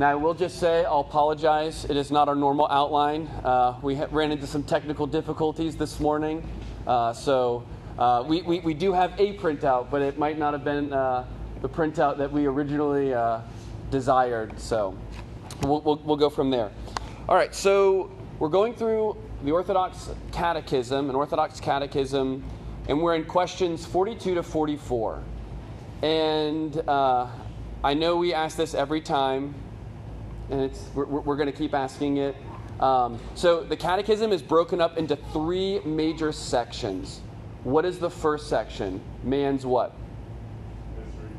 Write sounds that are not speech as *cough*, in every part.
Now, I will just say, I'll apologize. It is not our normal outline. Uh, we ha- ran into some technical difficulties this morning. Uh, so uh, we, we, we, do have a printout, but it might not have been uh, the printout that we originally uh, desired. So we'll, we'll, we'll go from there. All right, so we're going through the Orthodox Catechism, an Orthodox Catechism, and we're in questions 42 to 44. And uh, I know we ask this every time, and it's, we're, we're going to keep asking it. Um, so the Catechism is broken up into three major sections. What is the first section? Man's what?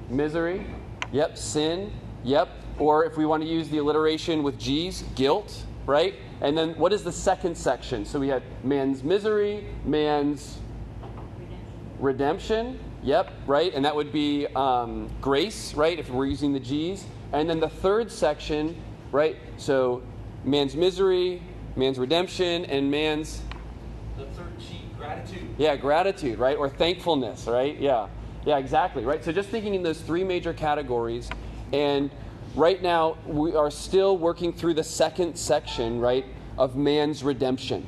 Misery. Misery. Yep. Sin. Yep. Or if we want to use the alliteration with G's, guilt, right? And then what is the second section? So we had man's misery, man's redemption. Yep, right? And that would be um, grace, right? If we're using the G's. And then the third section, right? So man's misery, man's redemption, and man's. The third G, gratitude. Yeah, gratitude, right? Or thankfulness, right? Yeah. Yeah, exactly, right? So just thinking in those three major categories. And right now, we are still working through the second section, right, of man's redemption.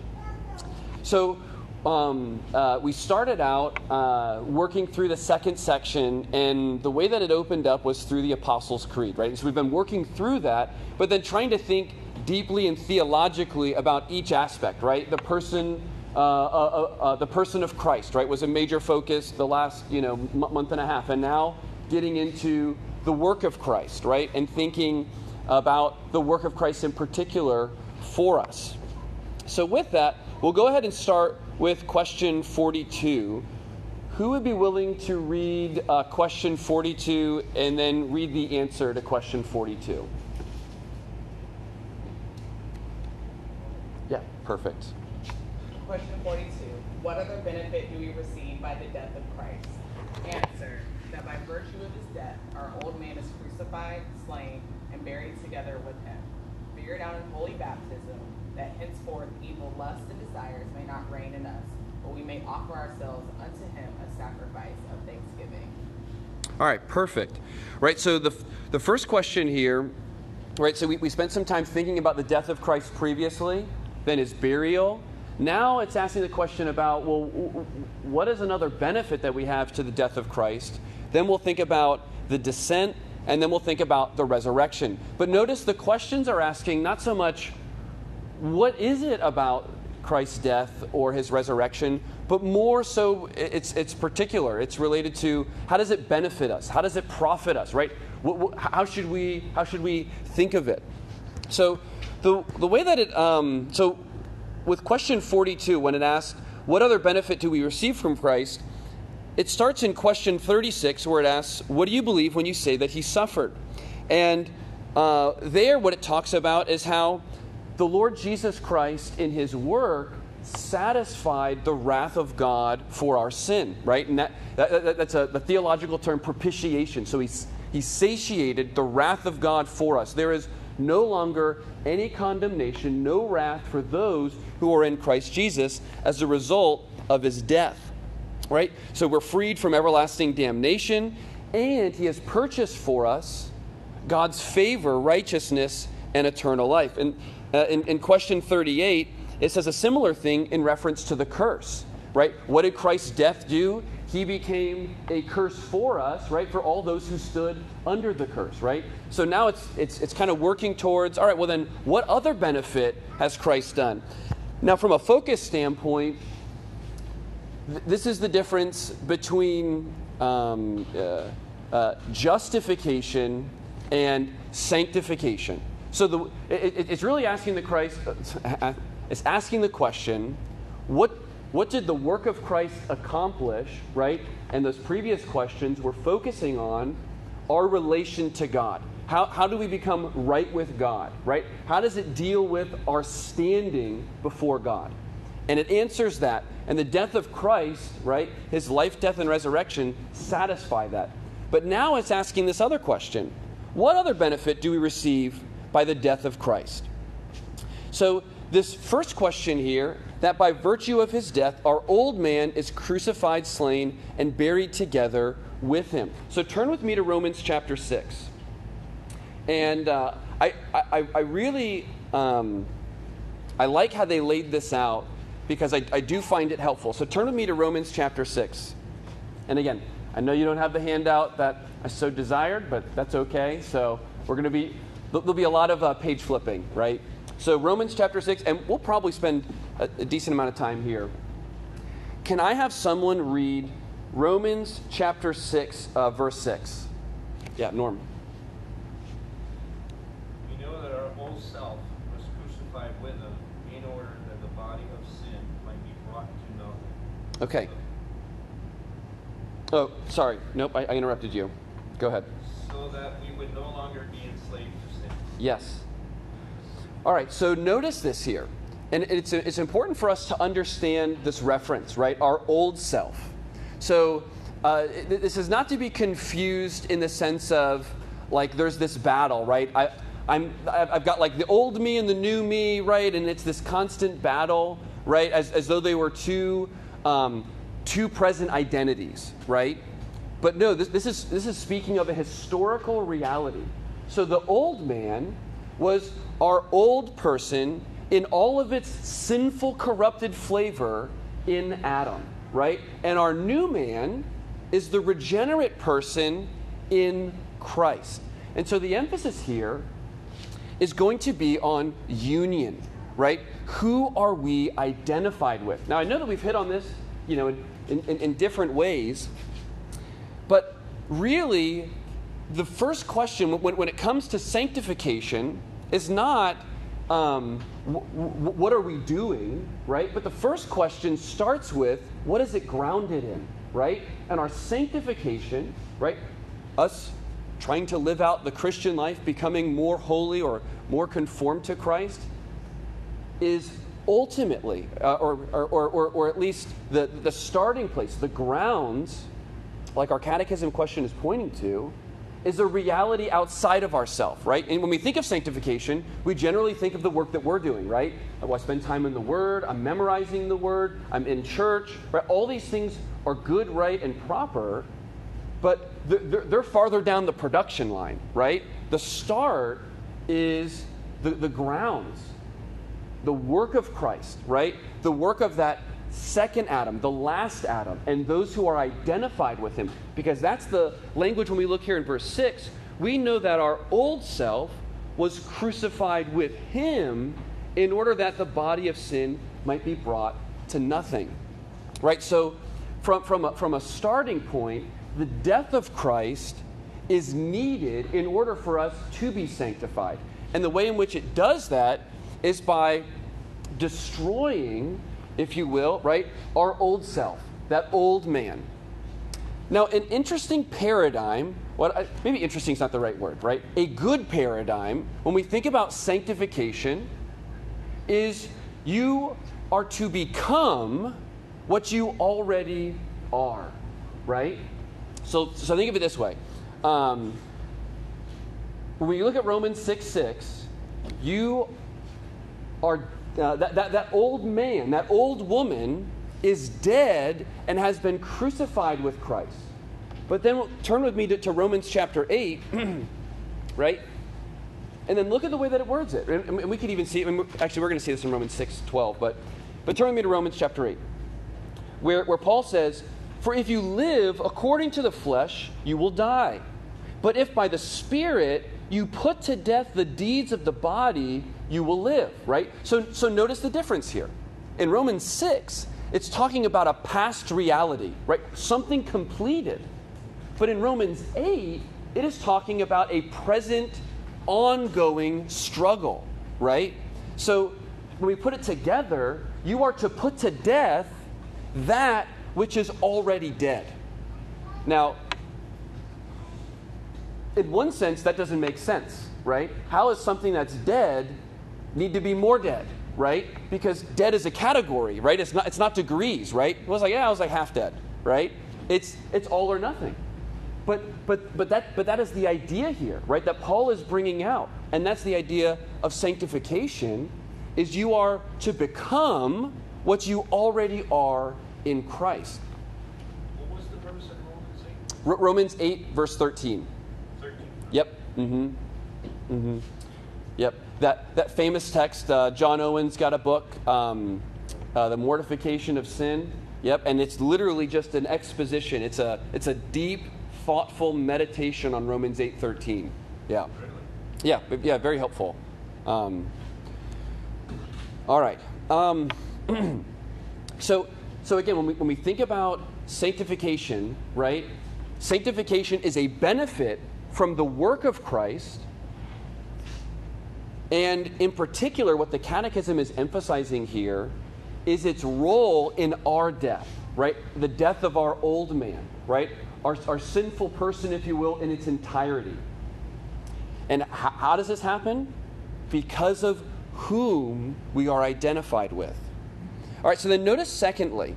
So um, uh, we started out uh, working through the second section, and the way that it opened up was through the Apostles' Creed, right? So we've been working through that, but then trying to think deeply and theologically about each aspect, right? The person. Uh, uh, uh, uh the person of Christ, right, was a major focus the last, you know, m- month and a half, and now getting into the work of Christ, right, and thinking about the work of Christ in particular for us. So, with that, we'll go ahead and start with question 42. Who would be willing to read uh, question 42 and then read the answer to question 42? Yeah, perfect. Question 42. What other benefit do we receive by the death of Christ? Answer. That by virtue of his death, our old man is crucified, slain, and buried together with him. Figured out in holy baptism, that henceforth evil lusts and reign in us, but we may offer ourselves unto him a sacrifice of thanksgiving. All right, perfect. Right, so the, the first question here, right, so we, we spent some time thinking about the death of Christ previously, then his burial. Now it's asking the question about, well, what is another benefit that we have to the death of Christ? Then we'll think about the descent, and then we'll think about the resurrection. But notice the questions are asking not so much what is it about Christ's death or his resurrection, but more so it's, it's particular. It's related to how does it benefit us? How does it profit us, right? How should we, how should we think of it? So the, the way that it, um, so with question 42, when it asks, what other benefit do we receive from Christ? It starts in question 36 where it asks, what do you believe when you say that he suffered? And uh, there, what it talks about is how the Lord Jesus Christ, in his work, satisfied the wrath of God for our sin, right? And that, that, that that's a the theological term, propitiation. So he's, he satiated the wrath of God for us. There is no longer any condemnation, no wrath for those who are in Christ Jesus as a result of his death, right? So we're freed from everlasting damnation, and he has purchased for us God's favor, righteousness, and eternal life. And uh, in, in question 38, it says a similar thing in reference to the curse, right? What did Christ's death do? He became a curse for us, right? For all those who stood under the curse, right? So now it's, it's, it's kind of working towards, all right, well then, what other benefit has Christ done? Now, from a focus standpoint, th- this is the difference between um, uh, uh, justification and sanctification. So the, it, it's really asking the Christ, uh, it's asking the question, what, what did the work of Christ accomplish, right? And those previous questions were focusing on our relation to God. How, how do we become right with God, right? How does it deal with our standing before God? And it answers that. And the death of Christ, right, his life, death, and resurrection satisfy that. But now it's asking this other question What other benefit do we receive by the death of Christ. So, this first question here that by virtue of his death, our old man is crucified, slain, and buried together with him. So, turn with me to Romans chapter 6. And uh, I, I, I really um, I like how they laid this out because I, I do find it helpful. So turn with me to Romans chapter 6. And again, I know you don't have the handout that I so desired, but that's okay. So we're going to be, there'll be a lot of uh, page flipping, right? So Romans chapter 6, and we'll probably spend a, a decent amount of time here. Can I have someone read Romans chapter 6, uh, verse 6? Yeah, Norm. We know that our old self was crucified with him in order that the body of sin might be brought to nothing. Okay. Oh, sorry. Nope, I, I interrupted you. Go ahead. So that we would no longer be enslaved to sin. Yes. All right, so notice this here. And it's, it's important for us to understand this reference, right? Our old self. So uh, this is not to be confused in the sense of like there's this battle, right? I, I'm, I've got like the old me and the new me, right? And it's this constant battle, right? As, as though they were two, um, two present identities, right? But no, this, this, is, this is speaking of a historical reality. So the old man was our old person in all of its sinful, corrupted flavor in Adam, right? And our new man is the regenerate person in Christ. And so the emphasis here is going to be on union, right? Who are we identified with? Now, I know that we've hit on this, you know, in, in, in different ways, but really, the first question when, when it comes to sanctification is not um, w- w- what are we doing, right? But the first question starts with what is it grounded in, right? And our sanctification, right? Us trying to live out the Christian life, becoming more holy or more conformed to Christ, is ultimately, uh, or, or, or, or at least the, the starting place, the grounds, like our catechism question is pointing to, is a reality outside of ourselves, right? And when we think of sanctification, we generally think of the work that we're doing, right? Oh, I spend time in the Word, I'm memorizing the Word, I'm in church, right? All these things are good, right, and proper, but they're, they're farther down the production line, right? The start is the, the grounds, the work of Christ, right? The work of that second Adam, the last Adam, and those who are identified with him. Because that's the language when we look here in verse 6. We know that our old self was crucified with him in order that the body of sin might be brought to nothing. Right? So, from, from, a, from a starting point, the death of Christ is needed in order for us to be sanctified. And the way in which it does that is by destroying if you will, right? Our old self, that old man. Now, an interesting paradigm, what maybe interesting is not the right word, right? A good paradigm, when we think about sanctification, is you are to become what you already are, right? So, so think of it this way. Um, when you look at Romans 6 6, you are uh, that, that, that old man, that old woman is dead and has been crucified with Christ. But then turn with me to, to Romans chapter 8, *clears throat* right? And then look at the way that it words it. And, and we could even see it. Actually, we're going to see this in Romans 6 12. But, but turn with me to Romans chapter 8, where, where Paul says, For if you live according to the flesh, you will die. But if by the Spirit you put to death the deeds of the body, you will live, right? So, so notice the difference here. In Romans 6, it's talking about a past reality, right? Something completed. But in Romans 8, it is talking about a present, ongoing struggle, right? So when we put it together, you are to put to death that which is already dead. Now, in one sense, that doesn't make sense, right? How is something that's dead need to be more dead, right? Because dead is a category, right? It's not, it's not degrees, right? It was like, yeah, I was like half dead, right? It's, it's all or nothing. But, but, but, that, but that is the idea here, right? That Paul is bringing out. And that's the idea of sanctification is you are to become what you already are in Christ. What was the verse in Romans 8? R- Romans 8, verse 13. 13. Yep. Mm-hmm. Mm-hmm. Yep. That, that famous text, uh, John Owen's got a book, um, uh, The Mortification of Sin. Yep. And it's literally just an exposition. It's a, it's a deep, thoughtful meditation on Romans 8.13. Yeah. Yeah, yeah, very helpful. Um, all right. Um, *clears throat* so, so again, when we, when we think about sanctification, right? Sanctification is a benefit from the work of Christ. And in particular, what the Catechism is emphasizing here is its role in our death, right? The death of our old man, right? Our, our sinful person, if you will, in its entirety. And how, how does this happen? Because of whom we are identified with. All right, so then notice, secondly,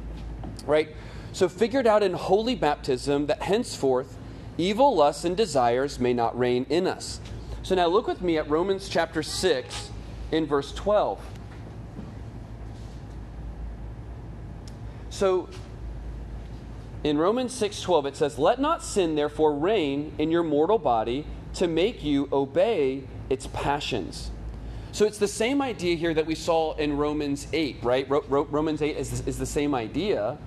right? So, figured out in holy baptism that henceforth evil lusts and desires may not reign in us. So, now look with me at Romans chapter 6 in verse 12. So, in Romans 6:12 it says, "Let not sin therefore reign in your mortal body to make you obey its passions." So it's the same idea here that we saw in Romans 8, right? Ro- Ro- Romans 8 is, is the same idea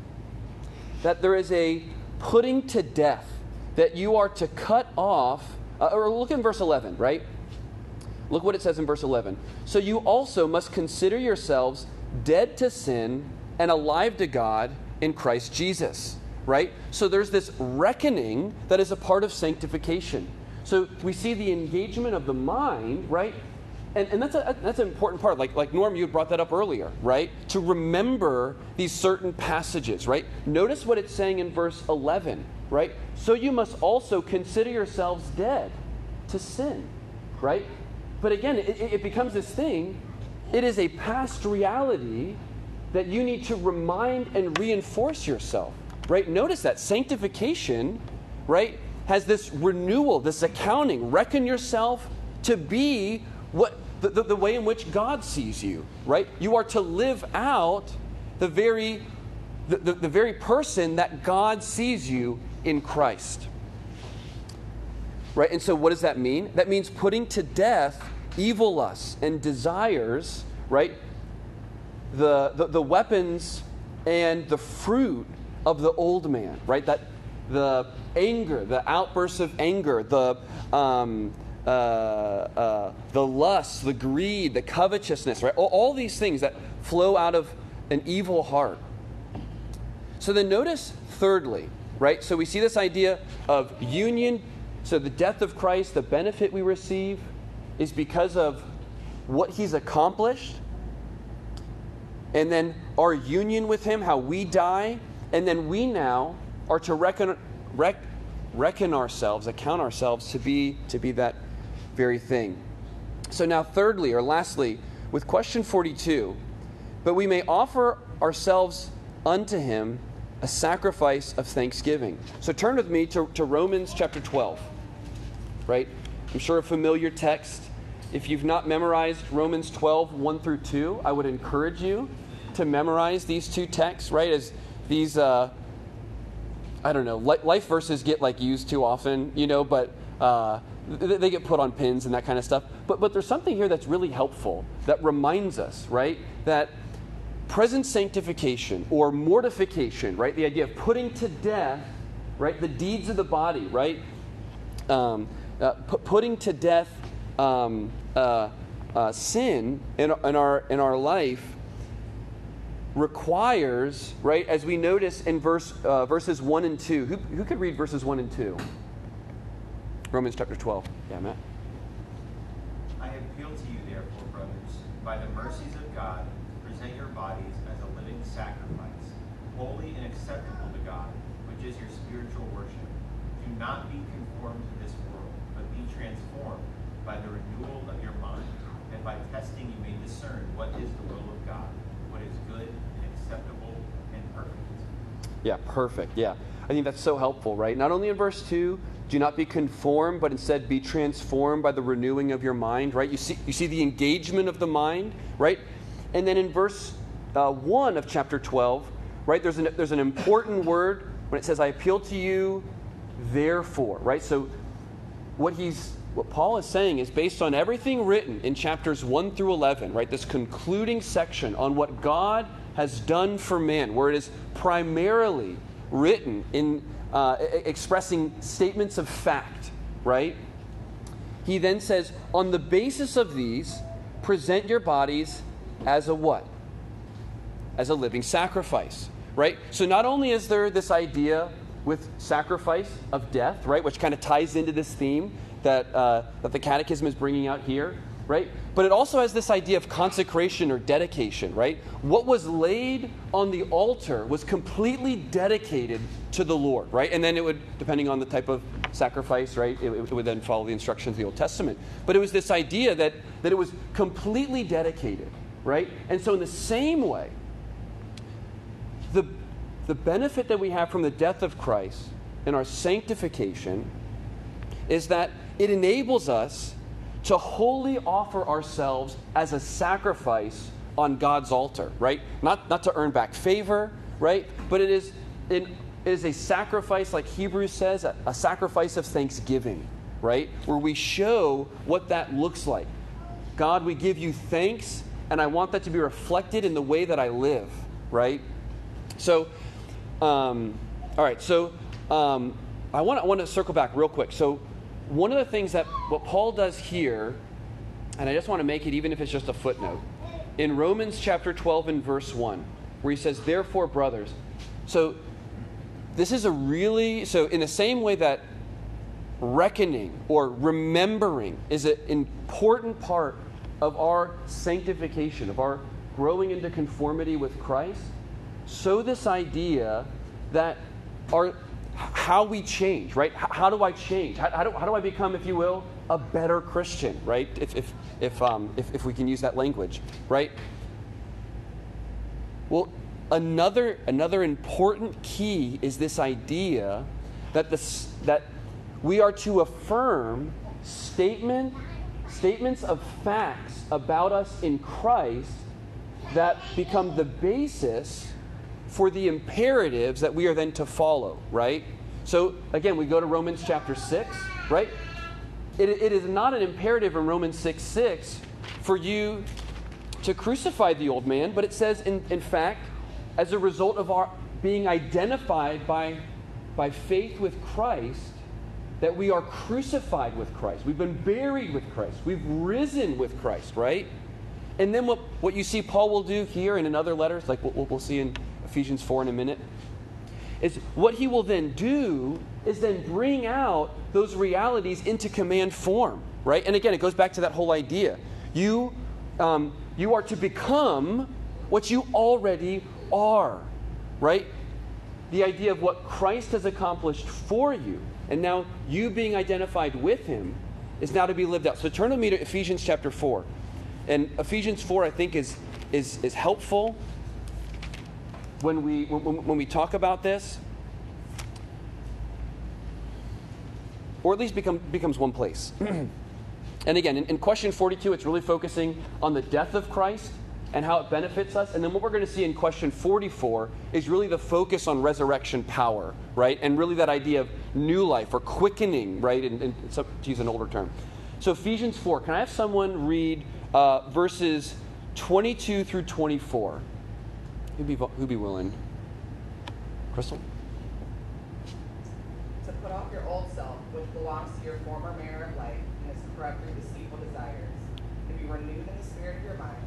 that there is a putting to death, that you are to cut off, uh, or look in verse 11, right? Look what it says in verse 11. So you also must consider yourselves dead to sin and alive to God in Christ Jesus, right? So there's this reckoning that is a part of sanctification. So we see the engagement of the mind, right? And, and that's, a, that's an important part. Like, like Norm, you brought that up earlier, right? To remember these certain passages, right? Notice what it's saying in verse 11, right? So you must also consider yourselves dead to sin, right? But again, it, it becomes this thing. It is a past reality that you need to remind and reinforce yourself, right? Notice that sanctification, right, has this renewal, this accounting. Reckon yourself to be what the, the, the, way in which God sees you, right? You are to live out the very, the, the, the very person that God sees you in Christ. Right? And so what does that mean? That means putting to death evil lusts and desires, right? The, the, the weapons and the fruit of the old man, right? That the anger, the outbursts of anger, the um, uh, uh, the lust, the greed, the covetousness, right? All, all these things that flow out of an evil heart. So then notice, thirdly, right? So we see this idea of union. So the death of Christ, the benefit we receive, is because of what he's accomplished. And then our union with him, how we die. And then we now are to reckon, rec, reckon ourselves, account ourselves to be, to be that very thing. So now, thirdly, or lastly, with question 42, but we may offer ourselves unto him a sacrifice of thanksgiving. So turn with me to, to Romans chapter 12, right? I'm sure a familiar text. If you've not memorized Romans 12, 1 through 2, I would encourage you to memorize these two texts, right? As these, uh, I don't know, life verses get like used too often, you know, but uh, they get put on pins and that kind of stuff. But, but there's something here that's really helpful that reminds us, right, that present sanctification or mortification, right, the idea of putting to death, right, the deeds of the body, right, um, uh, putting to death um, uh, uh, sin in, in, our, in our life requires, right, as we notice in verse, uh, verses 1 and 2. Who, who could read verses 1 and 2? Romans chapter 12. Yeah, Matt. I appeal to you, therefore, brothers, by the mercies of God, present your bodies as a living sacrifice, holy and acceptable to God, which is your spiritual worship. Do not be conformed to this world, but be transformed by the renewal of your mind, and by testing you may discern what is the will of God, what is good and acceptable and perfect. Yeah, perfect. Yeah. I think that's so helpful, right? Not only in verse 2, do not be conformed, but instead be transformed by the renewing of your mind, right? You see, you see the engagement of the mind, right? And then in verse uh, 1 of chapter 12, right, there's an, there's an important word when it says, I appeal to you, therefore, right? So what he's what Paul is saying is based on everything written in chapters 1 through 11, right? This concluding section on what God has done for man, where it is primarily written in uh, expressing statements of fact, right? He then says, on the basis of these, present your bodies as a what? As a living sacrifice, right? So not only is there this idea with sacrifice of death, right, which kind of ties into this theme that, uh, that the Catechism is bringing out here, right? But it also has this idea of consecration or dedication, right? What was laid on the altar was completely dedicated to the Lord, right? And then it would, depending on the type of sacrifice, right, it, it would then follow the instructions of the Old Testament. But it was this idea that, that it was completely dedicated, right? And so, in the same way, the, the benefit that we have from the death of Christ and our sanctification is that it enables us to wholly offer ourselves as a sacrifice on God's altar, right? Not, not to earn back favor, right? But it is, it is a sacrifice, like Hebrews says, a, a sacrifice of thanksgiving, right? Where we show what that looks like. God, we give you thanks, and I want that to be reflected in the way that I live, right? So, um, all right, so um, I want to circle back real quick. So, one of the things that what Paul does here, and I just want to make it even if it's just a footnote, in Romans chapter 12 and verse 1, where he says, Therefore, brothers. So this is a really, so in the same way that reckoning or remembering is an important part of our sanctification, of our growing into conformity with Christ, so this idea that our how we change, right? How, do I change? How, how, do, how do I become, if you will, a better Christian, right? If, if, if, um, if, if we can use that language, right? Well, another, another important key is this idea that, this, that we are to affirm statement, statements of facts about us in Christ that become the basis for the imperatives that we are then to follow, right? So again, we go to Romans chapter 6, right? It, it is not an imperative in Romans 6 6 for you to crucify the old man, but it says, in, in fact, as a result of our being identified by, by faith with Christ, that we are crucified with Christ. We've been buried with Christ. We've risen with Christ, right? And then what, what you see Paul will do here and in other letters, like what we'll see in Ephesians 4 in a minute, is what he will then do is then bring out those realities into command form, right? And again, it goes back to that whole idea. You, um, you are to become what you already are, right? The idea of what Christ has accomplished for you, and now you being identified with him, is now to be lived out. So turn with me to Ephesians chapter 4. And Ephesians 4, I think, is, is, is helpful when we, when, when we talk about this, or at least become, becomes one place. *clears throat* and again, in, in question 42, it's really focusing on the death of Christ and how it benefits us. And then what we're going to see in question 44 is really the focus on resurrection power, right? And really that idea of new life or quickening, right? And, and to use an older term. So Ephesians 4, can I have someone read uh, verses 22 through 24? Who'd be, who'd be willing? Crystal? To put off your old self, which belongs to your former manner of life and is corrupt through deceitful desires, to be renewed in the spirit of your minds,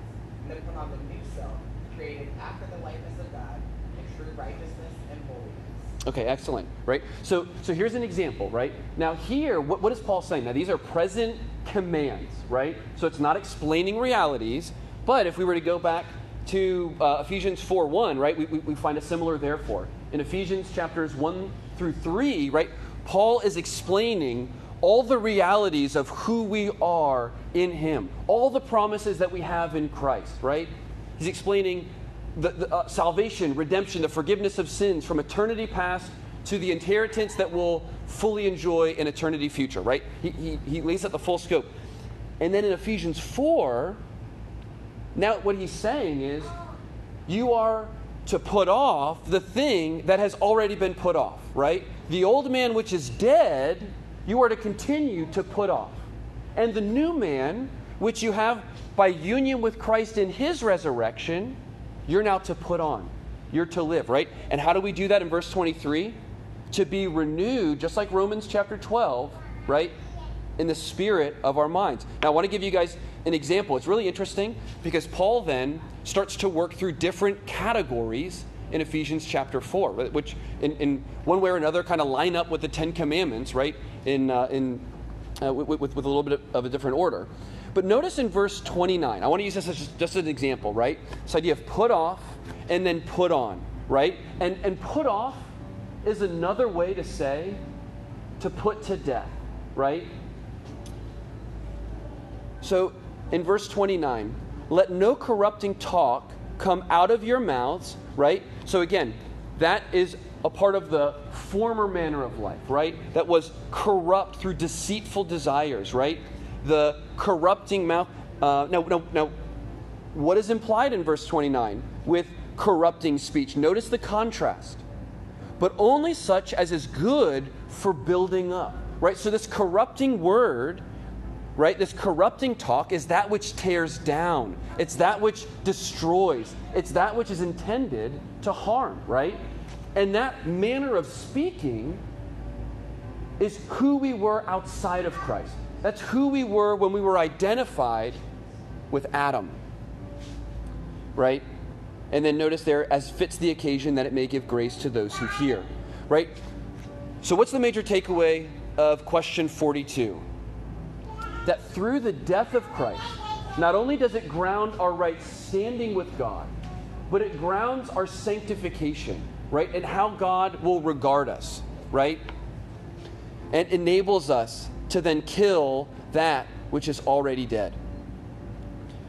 and to put on the new self, created after the likeness of God, in true righteousness and holiness. Okay, excellent. Right? So so here's an example, right? Now here, what, what is Paul saying? Now these are present commands, right? So it's not explaining realities, but if we were to go back to uh, Ephesians 4 1, right, we, we, we find a similar therefore. In Ephesians chapters 1 through 3, right, Paul is explaining all the realities of who we are in Him, all the promises that we have in Christ, right? He's explaining the, the uh, salvation, redemption, the forgiveness of sins from eternity past to the inheritance that we'll fully enjoy in eternity future, right? He, he, he lays out the full scope. And then in Ephesians 4, now, what he's saying is, you are to put off the thing that has already been put off, right? The old man which is dead, you are to continue to put off, And the new man, which you have by union with Christ in his resurrection, you're now to put on. You're to live, right? And how do we do that in verse 23? To be renewed, just like Romans chapter 12, right? In the spirit of our minds. Now, I want to give you guys an example. It's really interesting because Paul then starts to work through different categories in Ephesians chapter 4, which in, in one way or another kind of line up with the Ten Commandments, right? In, uh, in, uh, with, with, with, a little bit of a different order. But notice in verse 29, I want to use this as just, just an example, right? This idea of put off and then put on, right? And, and put off is another way to say to put to death, right? So in verse 29, let no corrupting talk come out of your mouths, right? So again, that is a part of the former manner of life, right? That was corrupt through deceitful desires, right? The corrupting mouth. Uh, no, no, no. What is implied in verse 29 with corrupting speech? Notice the contrast. But only such as is good for building up, right? So this corrupting word right? This corrupting talk is that which tears down, it's that which destroys, it's that which is intended to harm, right? And that manner of speaking is who we were outside of Christ. That's who we were when we were identified with Adam, right? And then notice there, as fits the occasion, that it may give grace to those who hear, right? So, what's the major takeaway of question 42? That through the death of Christ, not only does it ground our right standing with God, but it grounds our sanctification, right? And how God will regard us, right? And enables us to then kill that which is already dead.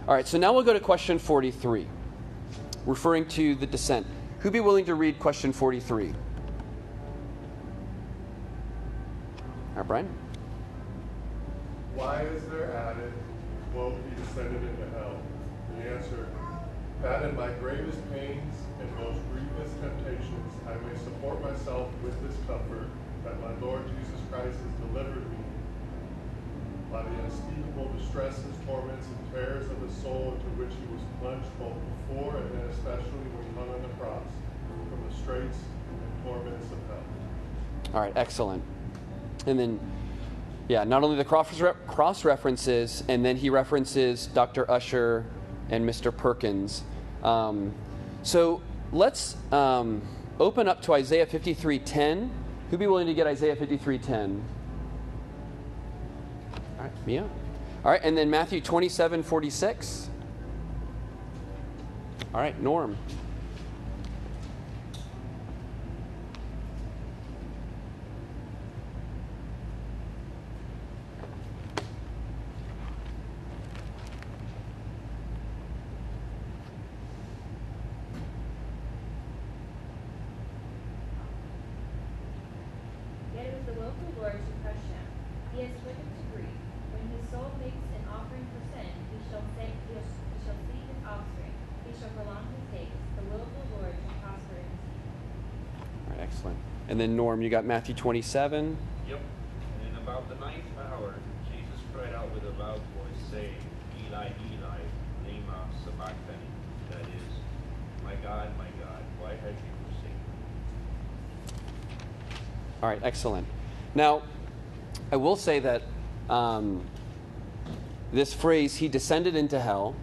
All right, so now we'll go to question 43, referring to the descent. Who'd be willing to read question 43? All right, Brian? Why is there added, quote, he descended into hell? The answer, that in my greatest pains and most grievous temptations I may support myself with this comfort, that my Lord Jesus Christ has delivered me by the unspeakable distresses, torments, and terrors of the soul into which he was plunged both before and then especially when he hung on the cross, from the straits and torments of hell. All right, excellent. And then yeah, not only the cross references, and then he references Dr. Ussher and Mr. Perkins. Um, so let's um, open up to Isaiah 53:10. Who'd be willing to get Isaiah 53:10? All right, Mia. All right, and then Matthew 27:46. All right, Norm. Norm, you got Matthew 27. Yep. And in about the ninth hour, Jesus cried out with a loud voice, saying, Eli, Eli, lema sabachthani. That is, my God, my God, why have you forsaken me? All right, excellent. Now, I will say that um, this phrase, he descended into hell,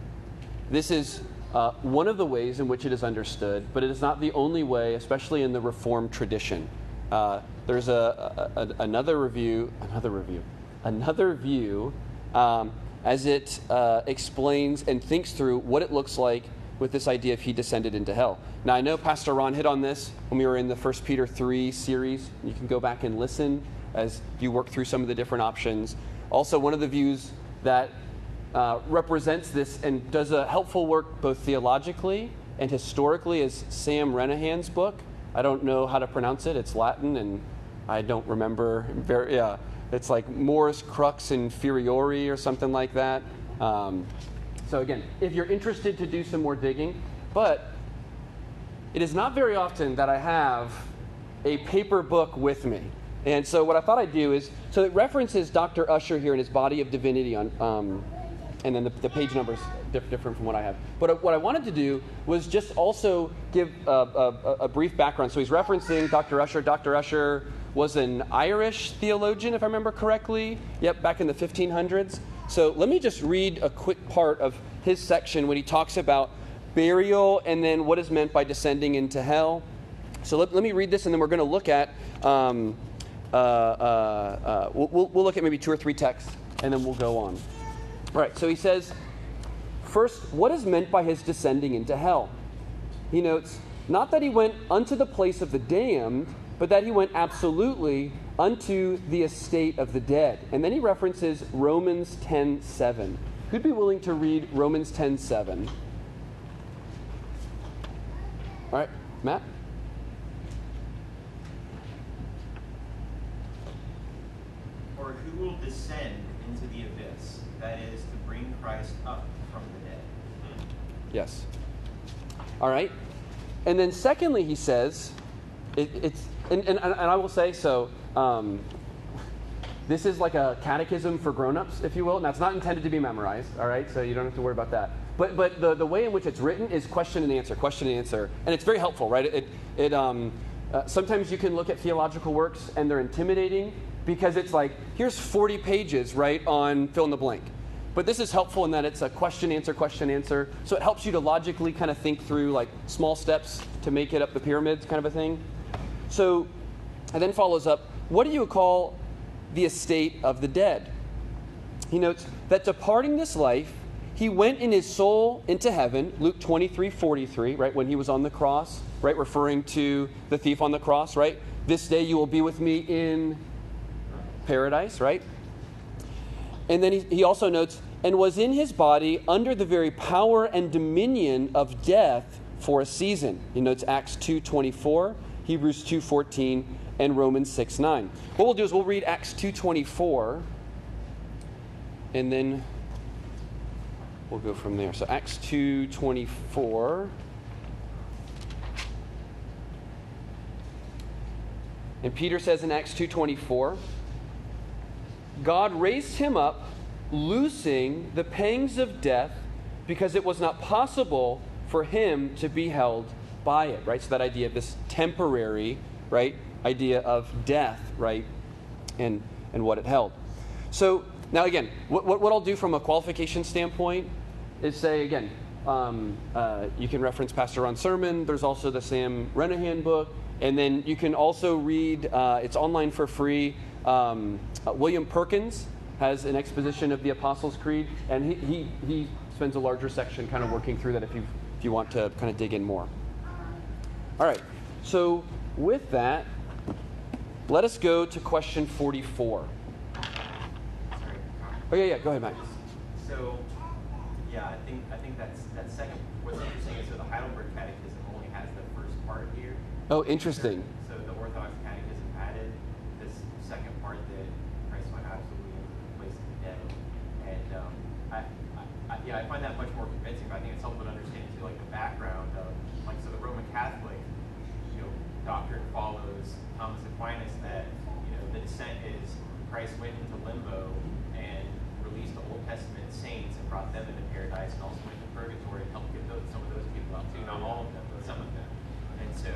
this is uh, one of the ways in which it is understood, but it is not the only way, especially in the Reformed tradition. Uh, there's a, a, another review, another review, another view um, as it uh, explains and thinks through what it looks like with this idea if he descended into hell. Now, I know Pastor Ron hit on this when we were in the 1 Peter 3 series. You can go back and listen as you work through some of the different options. Also, one of the views that uh, represents this and does a helpful work both theologically and historically is Sam Renihan's book, I don't know how to pronounce it. It's Latin, and I don't remember. Very, yeah, it's like Mors Crux Inferiori or something like that. Um, so again, if you're interested to do some more digging, but it is not very often that I have a paper book with me. And so what I thought I'd do is, so it references Dr. Ussher here in his Body of Divinity on, um, and then the, the page numbers diff- different from what I have. But uh, what I wanted to do was just also give a, a, a brief background. So he's referencing Dr. Ussher. Dr. Ussher was an Irish theologian, if I remember correctly. Yep, back in the 1500s. So let me just read a quick part of his section when he talks about burial and then what is meant by descending into hell. So let, let me read this, and then we're going to look at. Um, uh, uh, uh, we'll, we'll look at maybe two or three texts, and then we'll go on. All right, so he says, first, what is meant by his descending into hell? He notes, not that he went unto the place of the damned, but that he went absolutely unto the estate of the dead. And then he references Romans 10 7. Who'd be willing to read Romans 10 7? All right, Matt? Or who will descend that is, to bring Christ up from the dead? Yes. All right. And then, secondly, he says, it, it's, and, and, and I will say so, um, this is like a catechism for grown-ups, if you will. Now, it's not intended to be memorized, all right? So you don't have to worry about that. But, but the, the way in which it's written is question and answer, question and answer. And it's very helpful, right? It, it, um, uh, sometimes you can look at theological works and they're intimidating because it's like, here's 40 pages, right, on fill in the blank. But this is helpful in that it's a question, answer, question, answer. So it helps you to logically kind of think through like small steps to make it up the pyramids kind of a thing. So, and then follows up, what do you call the estate of the dead? He notes that departing this life, he went in his soul into heaven, Luke 23 43, right, when he was on the cross, right, referring to the thief on the cross, right? This day you will be with me in paradise, right? And then he, he also notes, and was in his body under the very power and dominion of death for a season. He notes Acts 2.24, Hebrews 2.14, and Romans 6.9. What we'll do is we'll read Acts 2.24, and then we'll go from there. So Acts 2.24. And Peter says in Acts 2.24, God raised him up, loosing the pangs of death, because it was not possible for him to be held by it, right? So that idea of this temporary, right, idea of death, right, and and what it held. So now again, what, what, what I'll do from a qualification standpoint is say again, um, uh, you can reference Pastor Ron's sermon. There's also the Sam Renihan book, and then you can also read. Uh, it's online for free. Um, uh, William Perkins has an exposition of the Apostles' Creed, and he, he, he spends a larger section kind of working through that if you, if you want to kind of dig in more. All right, so with that, let us go to question 44. Oh, yeah, yeah, go ahead, Mike. So, yeah, I think I think that's that second. What's interesting is so the Heidelberg Catechism only has the first part here. Oh, interesting. So the Orthodox Catechism added this second part that Christ went absolutely into the place of the dead, and um, I, Yeah, I find that much more convincing. But I think it's helpful to understand too, like the background of like so the Roman Catholic, you know, doctrine follows Thomas Aquinas that you know the descent is Christ went into limbo and released the Old Testament saints and brought them into paradise, and also went to purgatory and helped get those, some of those people out too. Not all of them, but some of them. And so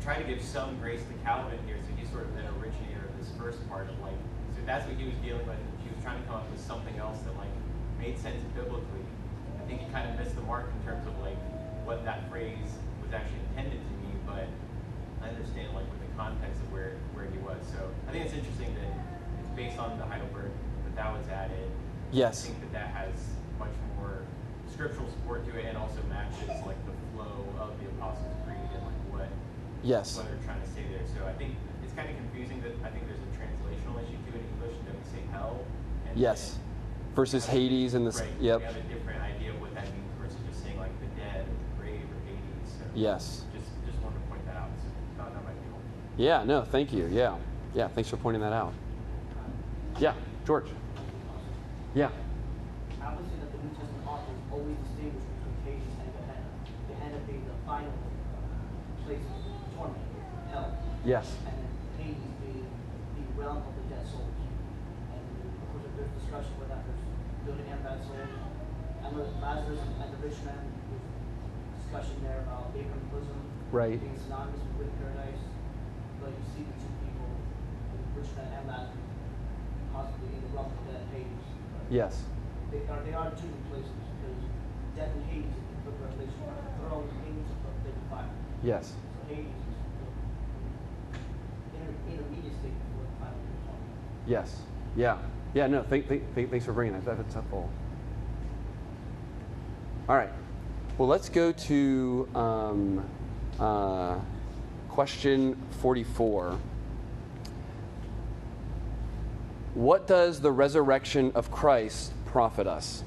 try to give some grace to Calvin here. So he's sort of an originator of this first part of like, so that's what he was dealing with. He was trying to come up with something else that like made sense biblically. I think he kind of missed the mark in terms of like what that phrase was actually intended to mean, but I understand like with the context of where where he was. So I think it's interesting that it's based on the Heidelberg that that was added. Yes. I think that that has much more scriptural support to it, and also matches like the flow of the Apostles' Creed and like what Yes. what they're trying to say there. So I think it's kind of confusing that I think there's a translational issue to it in English that we say hell. And Yes. then Versus we have a- Hades and the Right. Yep. We have a different idea of what that means versus just saying like the dead or the grave or Hades. So Yes. Just just wanted to point that out. So that might be helpful. Yeah, no, thank you. Yeah. Yeah, thanks for pointing that out. Yeah, George. Yeah. Obviously, that the New Testament authors always distinguish between Hades and Gehenna. Gehenna being the final uh, place of torment, hell, Yes. and then Hades being the realm of the dead souls. And of course, there's discussion whether there's living and bad souls. Lazarus and the rich man, discussion there about Abraham's bosom Right. being synonymous with paradise. But you see the two people, the rich man and Lazarus, possibly in the realm of dead, Hades. Yes. They are, they are two places because death and Hades, in the book of Revelation, are thrown in Hades of the fire. Yes. So Hades is the intermediate state before the final. Yes. Yeah. Yeah. No. Th- th- th- thanks for bringing that. that. That's helpful. All right. Well, let's go to um, uh, question 44. What does the resurrection of Christ profit us?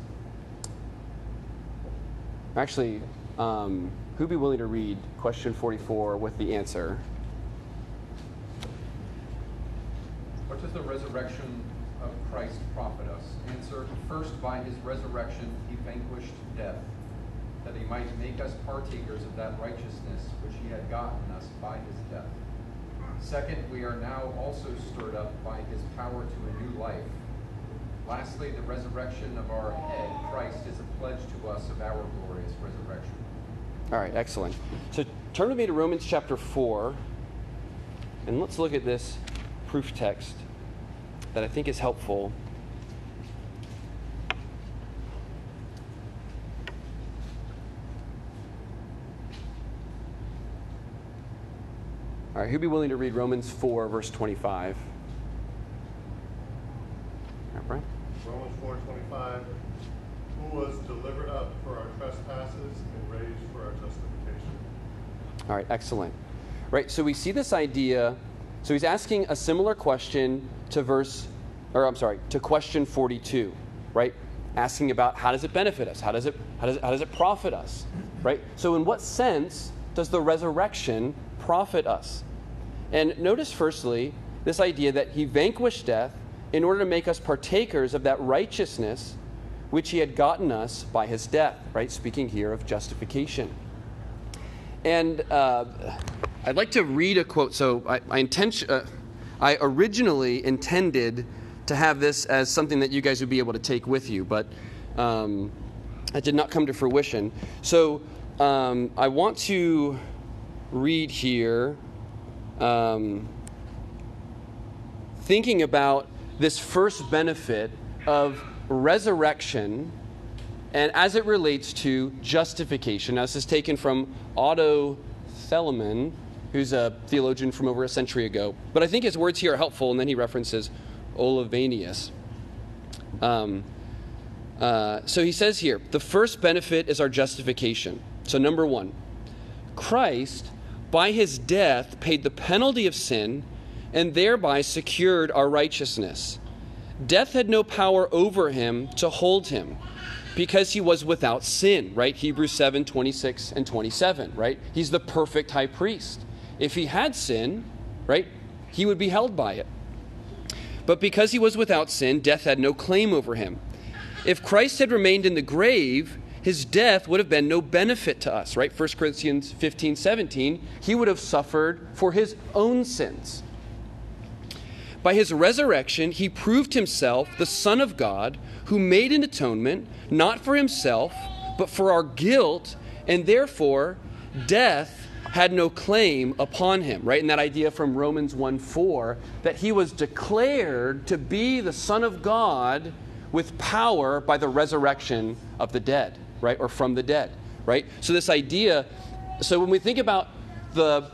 Actually, um, who'd be willing to read question 44 with the answer? What does the resurrection of Christ profit us? Answer First, by his resurrection, he vanquished death, that he might make us partakers of that righteousness which he had gotten us by his death. Second, we are now also stirred up by his power to a new life. Lastly, the resurrection of our head, Christ, is a pledge to us of our glorious resurrection. All right, excellent. So turn with me to Romans chapter 4, and let's look at this proof text that I think is helpful. All right, who'd be willing to read Romans 4, verse 25? All right? Romans four twenty-five, who was delivered up for our trespasses and raised for our justification. All right, excellent. Right, so we see this idea. So he's asking a similar question to verse, or I'm sorry, to question 42, right? Asking about how does it benefit us? How does it, how does it, how does it profit us? Right? So, in what sense does the resurrection profit us? And notice, firstly, this idea that he vanquished death in order to make us partakers of that righteousness which he had gotten us by his death, right? Speaking here of justification. And uh, I'd like to read a quote. So I, I, intention, uh, I originally intended to have this as something that you guys would be able to take with you, but um, that did not come to fruition. So um, I want to read here, um, thinking about this first benefit of resurrection and as it relates to justification. Now, this is taken from Otto Thelemann, who's a theologian from over a century ago. But I think his words here are helpful, and then he references Olivanius. Um, uh, so he says here the first benefit is our justification. So, number one, Christ, by his death, paid the penalty of sin and thereby secured our righteousness. Death had no power over him to hold him because he was without sin, right? Hebrews 7 26 and 27, right? He's the perfect high priest. If he had sin, right, he would be held by it. But because he was without sin, death had no claim over him. If Christ had remained in the grave, his death would have been no benefit to us, right? 1 Corinthians 15 17, he would have suffered for his own sins. By his resurrection, he proved himself the Son of God who made an atonement, not for himself, but for our guilt, and therefore death had no claim upon him, right? And that idea from Romans 1 4, that he was declared to be the Son of God with power by the resurrection of the dead, right? Or from the dead, right? So, this idea, so when we think about the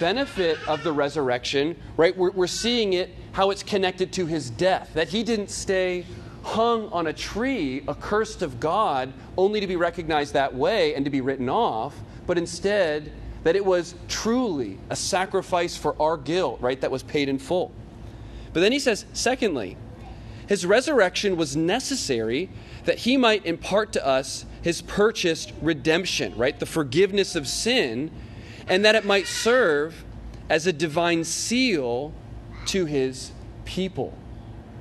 benefit of the resurrection, right, we're, we're seeing it how it's connected to his death, that he didn't stay hung on a tree, accursed of God, only to be recognized that way and to be written off, but instead that it was truly a sacrifice for our guilt, right, that was paid in full. But then he says, secondly, his resurrection was necessary that he might impart to us his purchased redemption, right, the forgiveness of sin, and that it might serve as a divine seal to his people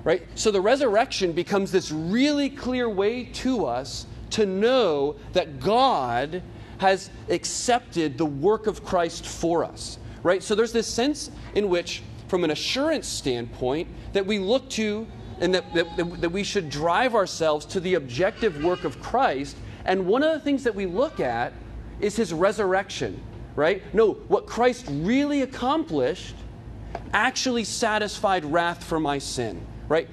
right? So the resurrection becomes this really clear way to us to know that God has accepted the work of Christ for us, right? So there's this sense in which from an assurance standpoint that we look to and that, that, that we should drive ourselves to the objective work of Christ. And one of the things that we look at is his resurrection, right? No, what Christ really accomplished actually satisfied wrath for my sin, right?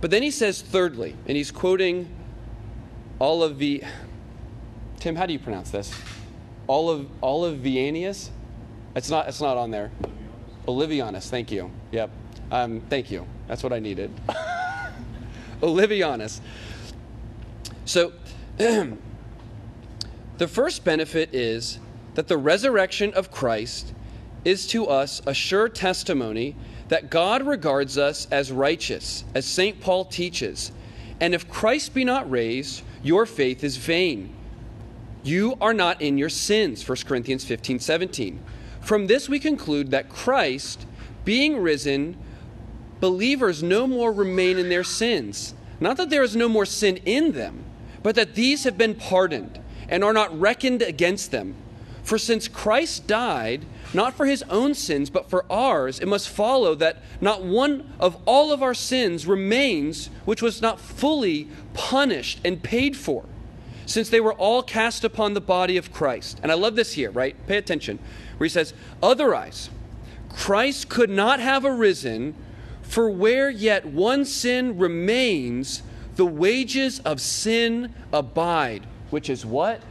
But then he says, thirdly, and he's quoting all of the. Tim, how do you pronounce this? Of Vianius? It's not. It's not on there. Olevianus. Thank you. Yep. Um, thank you. That's what I needed. *laughs* Olevianus. So, *clears throat* the first benefit is that the resurrection of Christ is to us a sure testimony that God regards us as righteous, as St. Paul teaches. And if Christ be not raised, your faith is vain. You are not in your sins, 1 Corinthians 15 17. From this we conclude that Christ, being risen, believers no more remain in their sins. Not that there is no more sin in them, but that these have been pardoned and are not reckoned against them. For since Christ died, not for his own sins, but for ours, it must follow that not one of all of our sins remains which was not fully punished and paid for, since they were all cast upon the body of Christ. And I love this here, right? Pay attention, where he says, Otherwise, Christ could not have arisen, for where yet one sin remains, the wages of sin abide, which is what?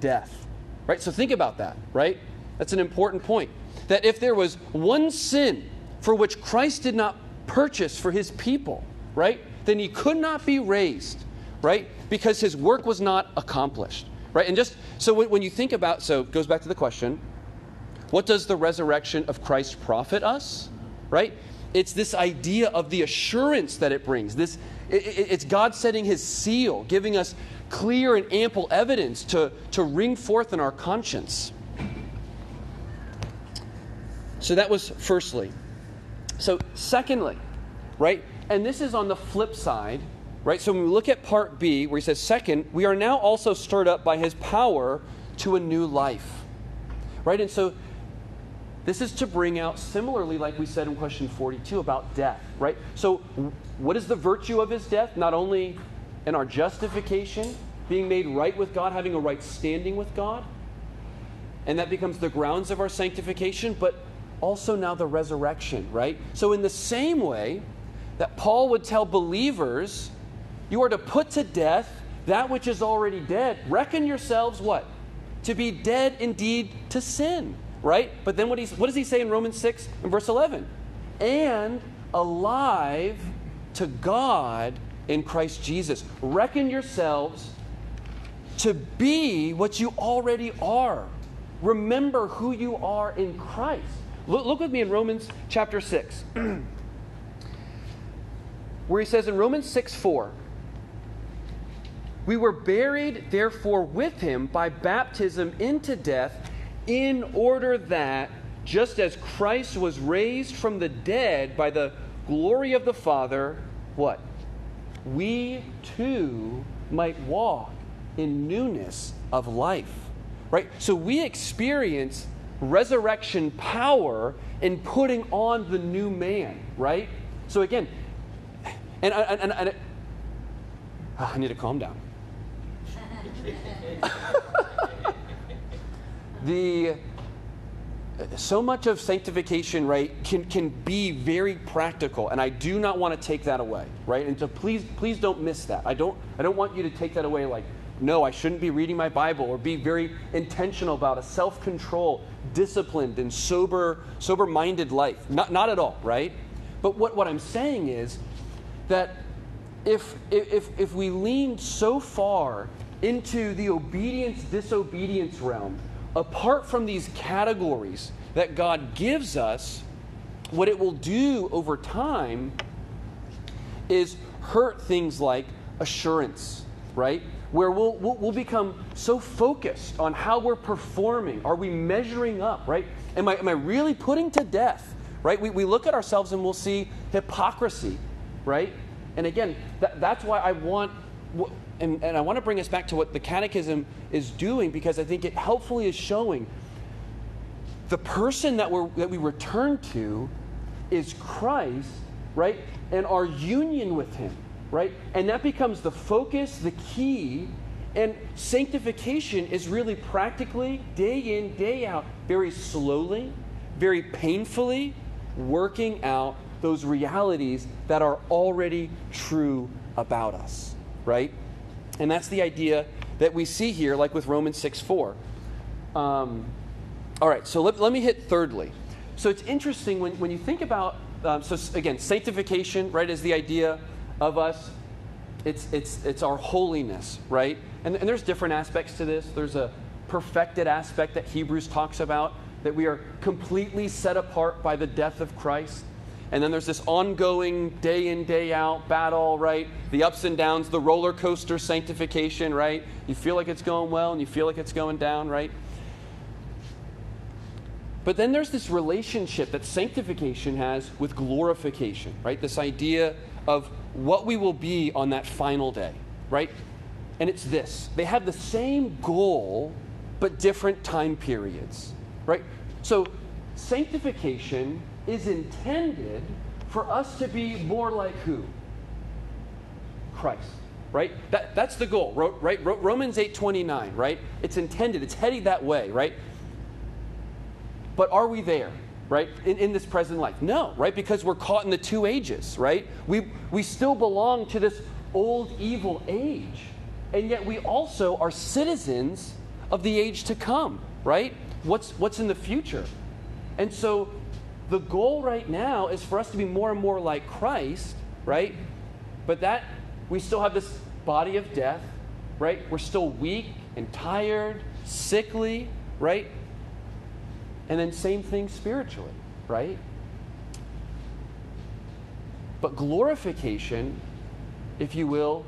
Death. Right? So think about that, right? That's an important point. That if there was one sin for which Christ did not purchase for his people, right, then he could not be raised, right, because his work was not accomplished, right? And just so when, you think about, so goes back to the question what does the resurrection of Christ profit us, right? It's this idea of the assurance that it brings. This, it, it's God setting his seal, giving us clear and ample evidence to, to ring forth in our conscience. So that was firstly. So, secondly, right? And this is on the flip side, right? So when we look at part B, where he says, second, we are now also stirred up by his power to a new life, right? And so this is to bring out, similarly, like we said in question 42, about death, right? So, what is the virtue of his death? Not only in our justification, being made right with God, having a right standing with God, and that becomes the grounds of our sanctification, but also now the resurrection, right? So, in the same way that Paul would tell believers, you are to put to death that which is already dead. Reckon yourselves what? To be dead indeed to sin, right? But then what, he's, what does he say in Romans 6 and verse 11? And alive to God in Christ Jesus. Reckon yourselves to be what you already are. Remember who you are in Christ. Look, look with me in Romans chapter 6, *clears throat* where he says in Romans 6 4, we were buried, therefore, with him by baptism into death, in order that, just as Christ was raised from the dead by the glory of the Father, what? We too might walk in newness of life. Right? So we experience resurrection power in putting on the new man, right? So again, and, and, and, and oh, I need to calm down. The so much of sanctification right can, can be very practical and i do not want to take that away right? And so please please don't miss that. I don't i don't want you to take that away like no i shouldn't be reading my bible or be very intentional about a self-control disciplined and sober sober minded life. Not, not at all right? But what, what i'm saying is that if, if, if we lean so far into the obedience disobedience realm apart from these categories that god gives us what it will do over time is hurt things like assurance right where we'll, we'll, we'll, become so focused on how we're performing. Are we measuring up, right? Am I, am I really putting to death, right? We, we look at ourselves and we'll see hypocrisy, right? And again, that, that's why I want, and, and I want to bring us back to what the Catechism is doing because I think it helpfully is showing the person that, we're, that we return to is Christ, right? And our union with Him, right? And that becomes the focus, the key. And sanctification is really practically, day in, day out, very slowly, very painfully working out those realities that are already true about us, right? And that's the idea that we see here, like with Romans 6 4. Um, all right, so let, let me hit thirdly. So it's interesting when, when you think about, um, so again, sanctification, right, is the idea of us. It's, it's, it's our holiness, right? And, and there's different aspects to this. There's a perfected aspect that Hebrews talks about, that we are completely set apart by the death of Christ. And then there's this ongoing day in, day out battle, right? The ups and downs, the roller coaster sanctification, right? You feel like it's going well and you feel like it's going down, right? But then there's this relationship that sanctification has with glorification, right? This idea of what we will be on that final day, right? And it's this they have the same goal, but different time periods, right? So sanctification is intended for us to be more like who? Christ, right? That, that's the goal, right? Romans 8:29, right? It's intended, it's heading that way, right? But are we there? Right? In, in this present life? No, right? Because we're caught in the two ages, right? We, we still belong to this old evil age. And yet we also are citizens of the age to come, right? What's, what's in the future? And so the goal right now is for us to be more and more like Christ, right? But that we still have this body of death, right? We're still weak and tired, sickly, right? And then same thing spiritually, right? But glorification, if you will,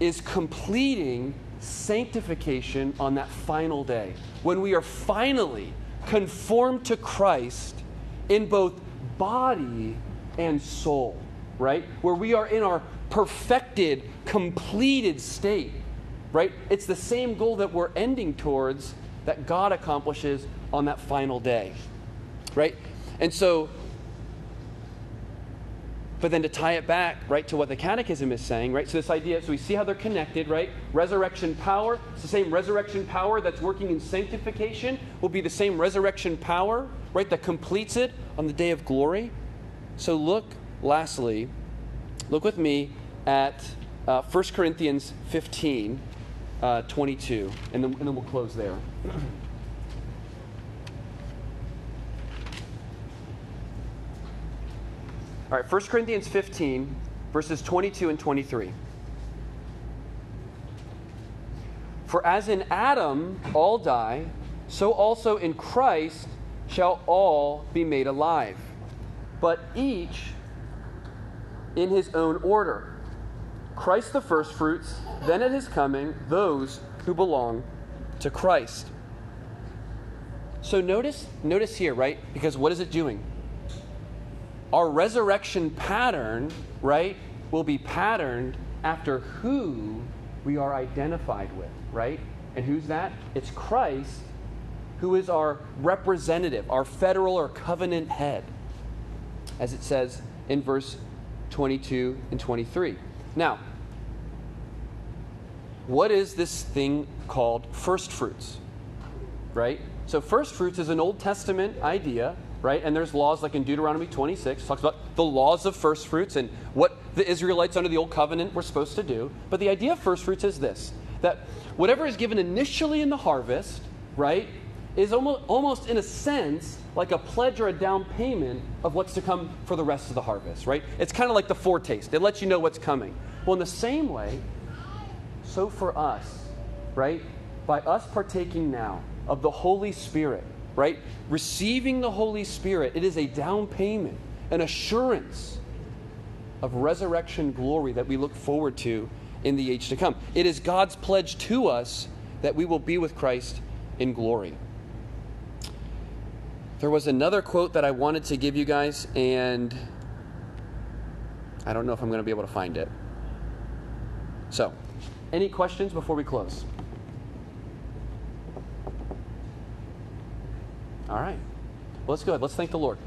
is completing sanctification on that final day. When we are finally conformed to Christ in both body and soul, right? Where we are in our perfected, completed state, right? It's the same goal that we're ending towards that God accomplishes on that final day, right? And so, but then to tie it back, right, to what the catechism is saying, right? So this idea, so we see how they're connected, right? Resurrection power, it's the same resurrection power that's working in sanctification, will be the same resurrection power, right, that completes it on the day of glory. So look, lastly, look with me at uh, 1 Corinthians 15, uh, 22, and then, and then we'll close there. *clears throat* All right, 1 Corinthians 15, verses 22 and 23. For as in Adam all die, so also in Christ shall all be made alive, but each in his own order. Christ the firstfruits, then at his coming, those who belong to Christ. So notice, notice here, right? Because what is it doing? Our resurrection pattern, right, will be patterned after who we are identified with, right? And who's that? It's Christ, who is our representative, our federal or covenant head, as it says in verse 22 and 23. Now, what is this thing called first fruits? Right? So, first fruits is an Old Testament idea right? And there's laws like in Deuteronomy 26 talks about the laws of first fruits and what the Israelites under the old covenant were supposed to do. But the idea of first fruits is this that whatever is given initially in the harvest, right, is almost, almost in a sense like a pledge or a down payment of what's to come for the rest of the harvest, right? It's kind of like the foretaste. It lets you know what's coming. Well, in the same way, so for us, right? By us partaking now of the Holy Spirit, right? Receiving the Holy Spirit, it is a down payment, an assurance of resurrection glory that we look forward to in the age to come. It is God's pledge to us that we will be with Christ in glory. There was another quote that I wanted to give you guys, and I don't know if I'm going to be able to find it. So, any questions before we close? All right. well, let's go ahead. Let's thank the Lord.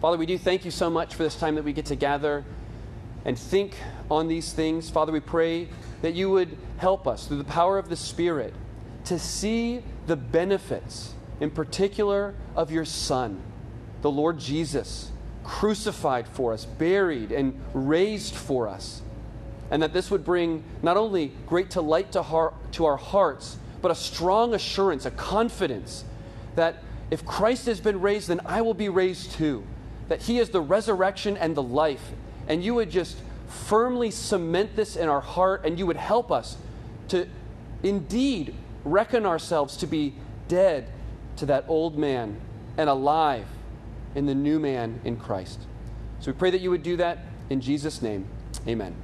Father, we do thank you so much for this time that we get to gather and think on these things. Father, we pray that you would help us through the power of the Spirit to see the benefits, in particular, of your Son, the Lord Jesus, crucified for us, buried, and raised for us. And that this would bring not only great delight to, heart, to our hearts, but a strong assurance, a confidence that if Christ has been raised, then I will be raised too. That he is the resurrection and the life. And you would just firmly cement this in our heart and you would help us to indeed reckon ourselves to be dead to that old man and alive in the new man in Christ. So we pray that you would do that in Jesus' name. Amen.